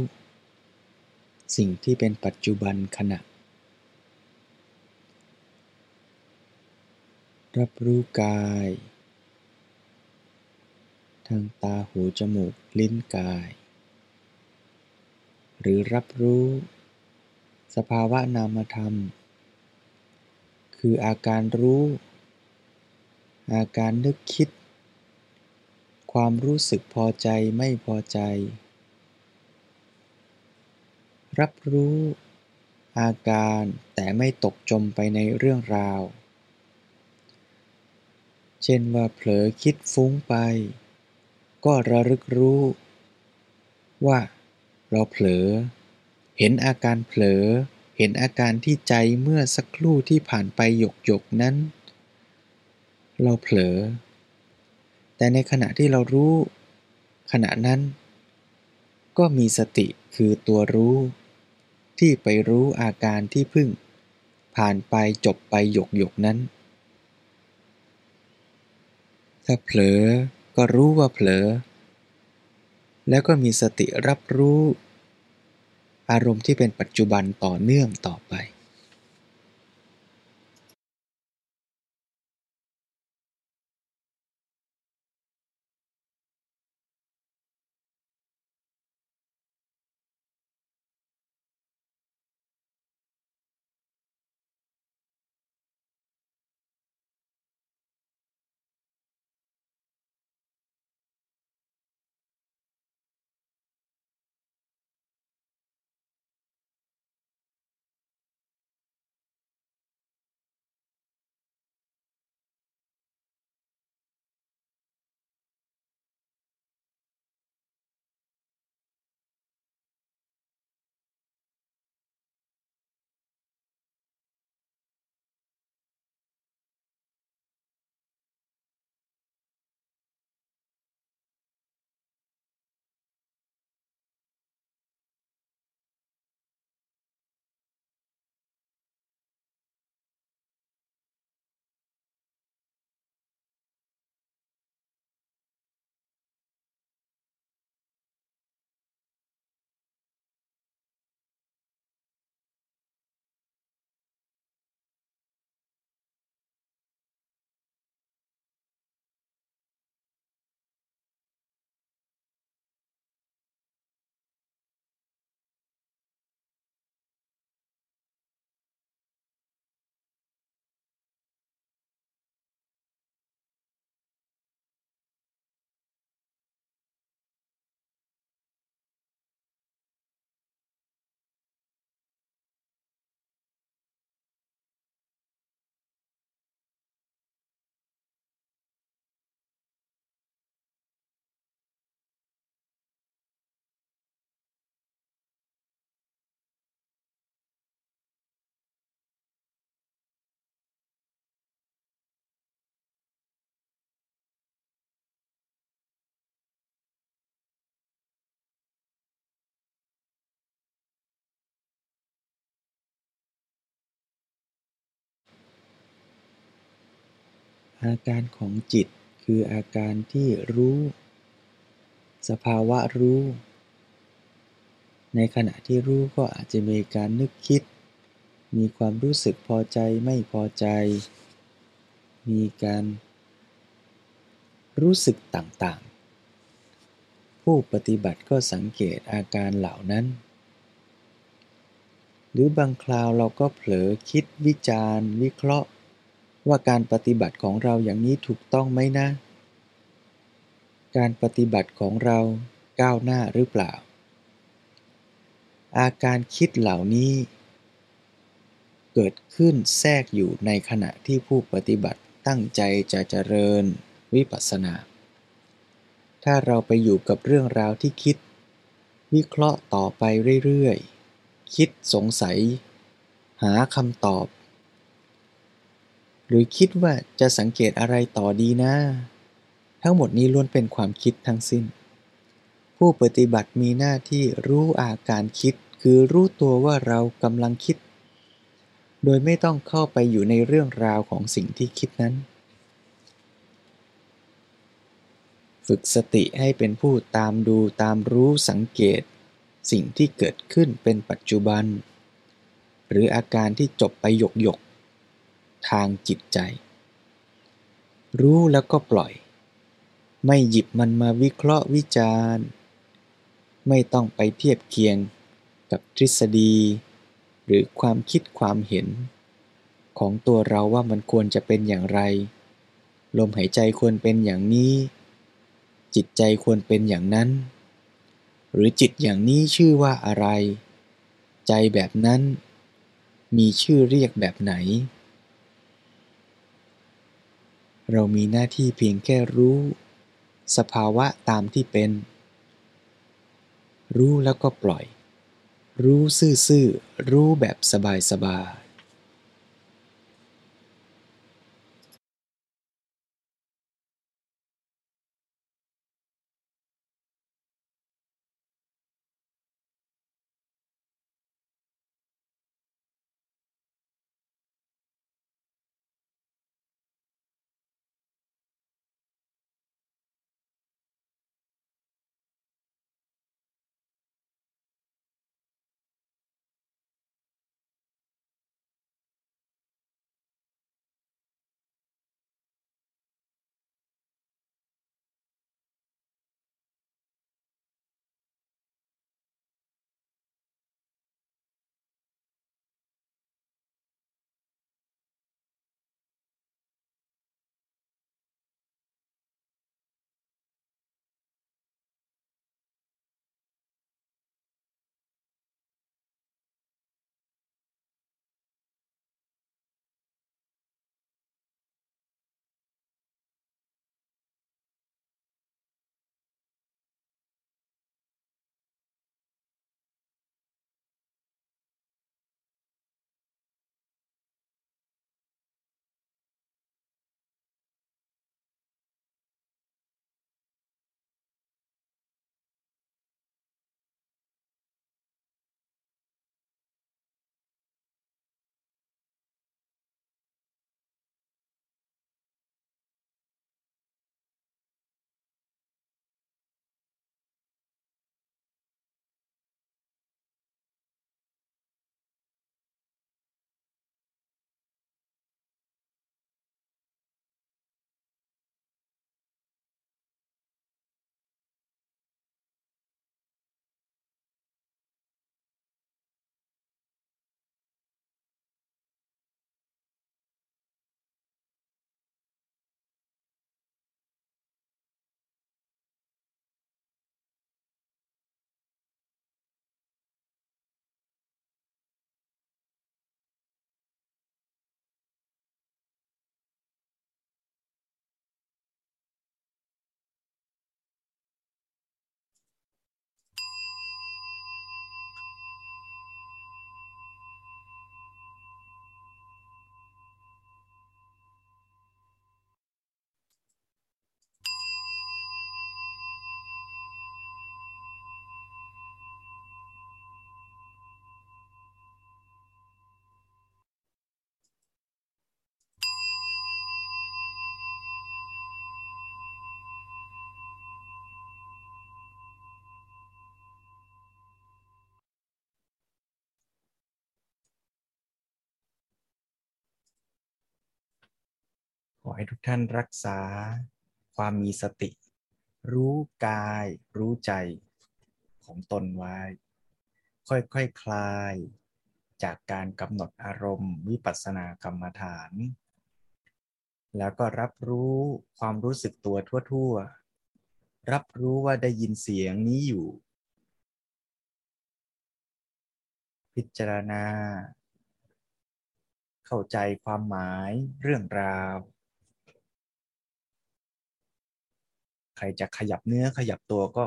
Speaker 2: สิ่งที่เป็นปัจจุบันขณะ รับรู้กาย ทางตาหูจมูกลิ้นกาย หรือรับรู้ สภาวะนามธรรม คืออาการรู้ อาการนึกคิด ความรู้สึกพอใจไม่พอใจ รับรู้อาการแต่ไม่ตกจมไปในเรื่องราว เช่นว่าเผลอคิดฟุ้งไป ก็ระลึกรู้ ว่าเราเผลอ เห็นอาการเผลอ เห็นอาการที่ใจเมื่อสักครู่ที่ผ่านไปหยกหยกนั้น เราเผลอ แต่ในขณะที่เรารู้ ขณะนั้น ก็มีสติคือตัวรู้ ที่ไปรู้อาการที่พึ่ง ผ่านไปจบไปหยกหยกนั้น ถ้าเผลอก็รู้ว่าเผลอ แล้วก็มีสติรับรู้ อารมณ์ที่เป็นปัจจุบันต่อเนื่องต่อไป อาการของจิตคืออาการที่รู้ สภาวะรู้ ในขณะที่รู้ก็อาจจะมีการนึกคิด มีความรู้สึกพอใจไม่พอใจ มีการ รู้สึกต่างๆ ผู้ปฏิบัติก็สังเกตอาการเหล่านั้น หรือบางคราวเราก็เผลอคิดวิจารณ์ วิเคราะห์ ว่าการปฏิบัติของเราอย่างนี้ถูกต้องไหมนะ การปฏิบัติของเราก้าวหน้าหรือเปล่า อาการคิดเหล่านี้ เกิดขึ้นแทรกอยู่ในขณะที่ผู้ปฏิบัติตั้งใจจะเจริญวิปัสสนา ถ้าเราไปอยู่กับเรื่องราวที่คิด วิเคราะห์ต่อไปเรื่อยๆ คิดสงสัย หาคำตอบ หรือคิดว่าจะสังเกตอะไรต่อดีนะ ทั้งหมดนี้ล้วนเป็นความคิดทั้งสิ้น ผู้ปฏิบัติมีหน้าที่รู้อาการคิด คือรู้ตัวว่าเรากำลังคิด โดยไม่ต้องเข้าไปอยู่ในเรื่องราวของสิ่งที่คิดนั้น ฝึกสติให้เป็นผู้ตามดูตามรู้สังเกต สิ่งที่เกิดขึ้นเป็นปัจจุบัน หรืออาการที่จบไปหยกหยก ทางจิตใจ รู้แล้วก็ปล่อย ไม่หยิบมันมาวิเคราะห์วิจารณ์ ไม่ต้องไปเทียบเคียงกับทฤษฎี หรือความคิดความเห็น ของตัวเราว่ามันควรจะเป็นอย่างไร ลมหายใจควรเป็นอย่างนี้ จิตใจควรเป็นอย่างนั้น หรือจิตอย่างนี้ชื่อว่าอะไร ใจแบบนั้นมีชื่อเรียกแบบไหน เรามีหน้าที่เพียงแค่รู้ สภาวะตามที่เป็น รู้แล้วก็ปล่อย รู้ซื่อๆ รู้แบบสบาย ให้ทุกท่านรักษา ความมีสติ รู้กาย รู้ใจของตนไว้ ค่อยๆคคลาย จากการกำหนดอารมณ์ วิปัสสนากรรมฐาน แล้วก็รับรู้ความรู้สึกตัวทั่วๆ รับรู้ว่าได้ยินเสียงนี้อยู่ พิจารณาเข้าใจความหมายเรื่องราว ใครจะขยับเนื้อขยับตัวก็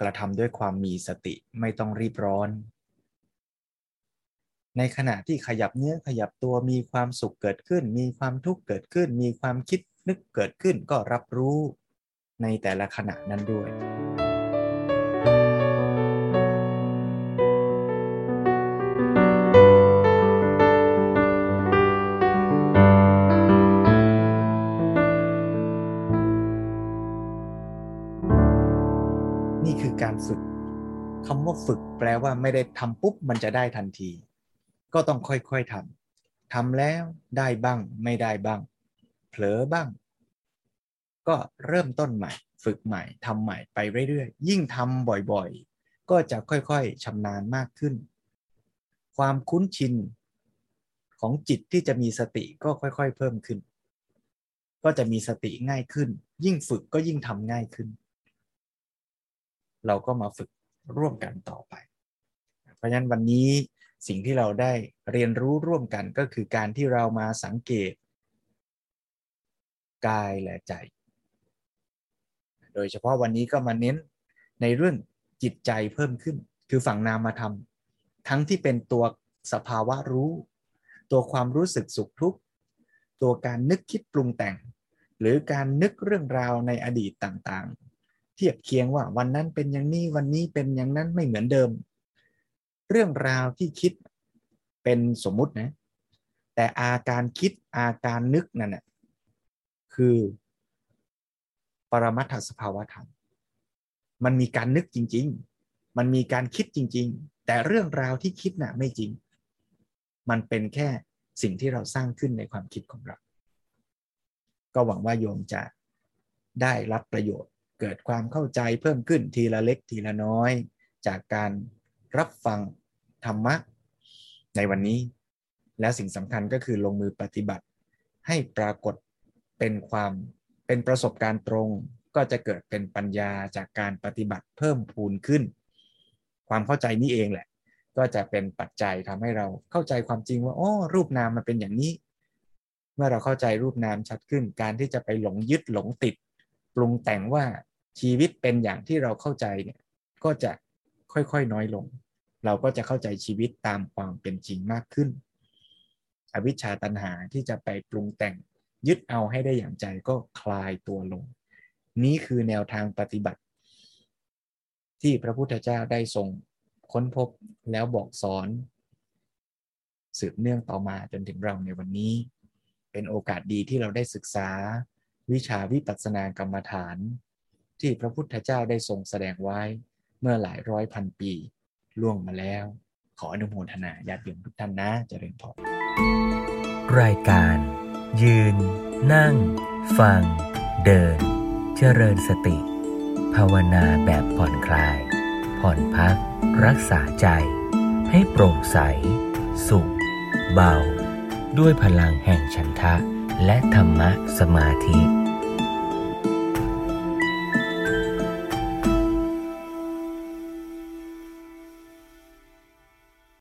Speaker 2: กระทำด้วยความมีสติไม่ต้องรีบร้อน ในขณะที่ขยับเนื้อขยับตัวมีความสุขเกิดขึ้น มีความทุกข์เกิดขึ้น มีความคิดนึกเกิดขึ้นก็รับรู้ในแต่ละขณะนั้นด้วย ว่าไม่ได้ทำปุ๊บมันจะได้ทันที ก็ต้องค่อยๆทำทำแล้วได้บ้างไม่ได้บ้าง เผลอบ้าง ก็เริ่มต้นใหม่ ฝึกใหม่ทำใหม่ไปเรื่อยๆ ยิ่งทำบ่อยๆ ก็จะค่อยๆชำนาญมากขึ้น ความคุ้นชินของจิตที่จะมีสติก็ค่อยๆ เพิ่มขึ้น ก็จะมีสติง่ายขึ้น ยิ่งฝึกก็ยิ่งทำง่ายขึ้น เราก็มาฝึกร่วมกันต่อไป เพราะฉะนั้นวันนี้สิ่งที่เราได้เรียนรู้ร่วมกันก็คือการที่เรามาสังเกต กายและใจ โดยเฉพาะวันนี้ก็มาเน้นในเรื่องจิตใจเพิ่มขึ้น คือฝั่งนามธรรมทั้งที่เป็นตัวสภาวะรู้ ตัวความรู้สึกสุขทุกข์ ตัวการนึกคิดปรุงแต่ง หรือการนึกเรื่องราวในอดีตต่างๆ เทียบเคียงว่าวันนั้นเป็นอย่างนี้วันนี้เป็นอย่างนั้นไม่เหมือนเดิม เรื่องราวที่คิดเป็นสมมุตินะ แต่อาการคิดอาการนึกนั่นนะคือ ปรมัตถสภาวธรรม มันมีการนึกจริง ๆ มันมีการคิดจริง ๆ แต่เรื่องราวที่คิดน่ะไม่จริง มันเป็นแค่สิ่งที่เราสร้างขึ้นในความคิดของเรา ก็หวังว่าโยมจะได้รับประโยชน์เกิดความเข้าใจเพิ่มขึ้นทีละเล็กทีละน้อย จากการรับฟัง ธรรมะในวันนี้ และสิ่งสำคัญก็คือลงมือปฏิบัติ ให้ปรากฏเป็นความเป็นประสบการณ์ตรง ก็จะเกิดเป็นปัญญาจากการปฏิบัติเพิ่มพูนขึ้น ความเข้าใจนี้เองแหละ ก็จะเป็นปัจจัยทำให้เราเข้าใจความจริงว่าอ๋อรูปนามมันเป็นอย่างนี้ เมื่อเราเข้าใจรูปนามชัดขึ้น การที่จะไปหลงยึดหลงติด ปรุงแต่งว่าชีวิตเป็นอย่างที่เราเข้าใจเนี่ยก็จะค่อยๆ น้อยลง เราก็จะเข้าใจชีวิตตามความเป็นจริงมากขึ้น อวิชชาตันหาที่จะไปปรุงแต่งยึดเอาให้ได้อย่างใจก็คลายตัวลง นี้คือแนวทางปฏิบัติ ที่พระพุทธเจ้าได้ทรงค้นพบแล้วบอกสอน สืบเนื่องต่อมาจนถึงเราในวันนี้ เป็นโอกาสดีที่เราได้ศึกษา วิชาวิปัสสนากรรมฐาน ที่พระพุทธเจ้าได้ทรงแสดงไว้เมื่อหลายร้อยพันปี ล่วงมาแล้ว ขออนุโมทนาญาติโยมทุกท่านนะเจริญพร
Speaker 1: รายการ ยืน นั่ง ฟัง เดิน เจริญสติ ภาวนาแบบผ่อนคลาย ผ่อนพัก รักษาใจ ให้โปร่งใส สุข เบา ด้วยพลังแห่งฉันทะ และธรรมะสมาธิ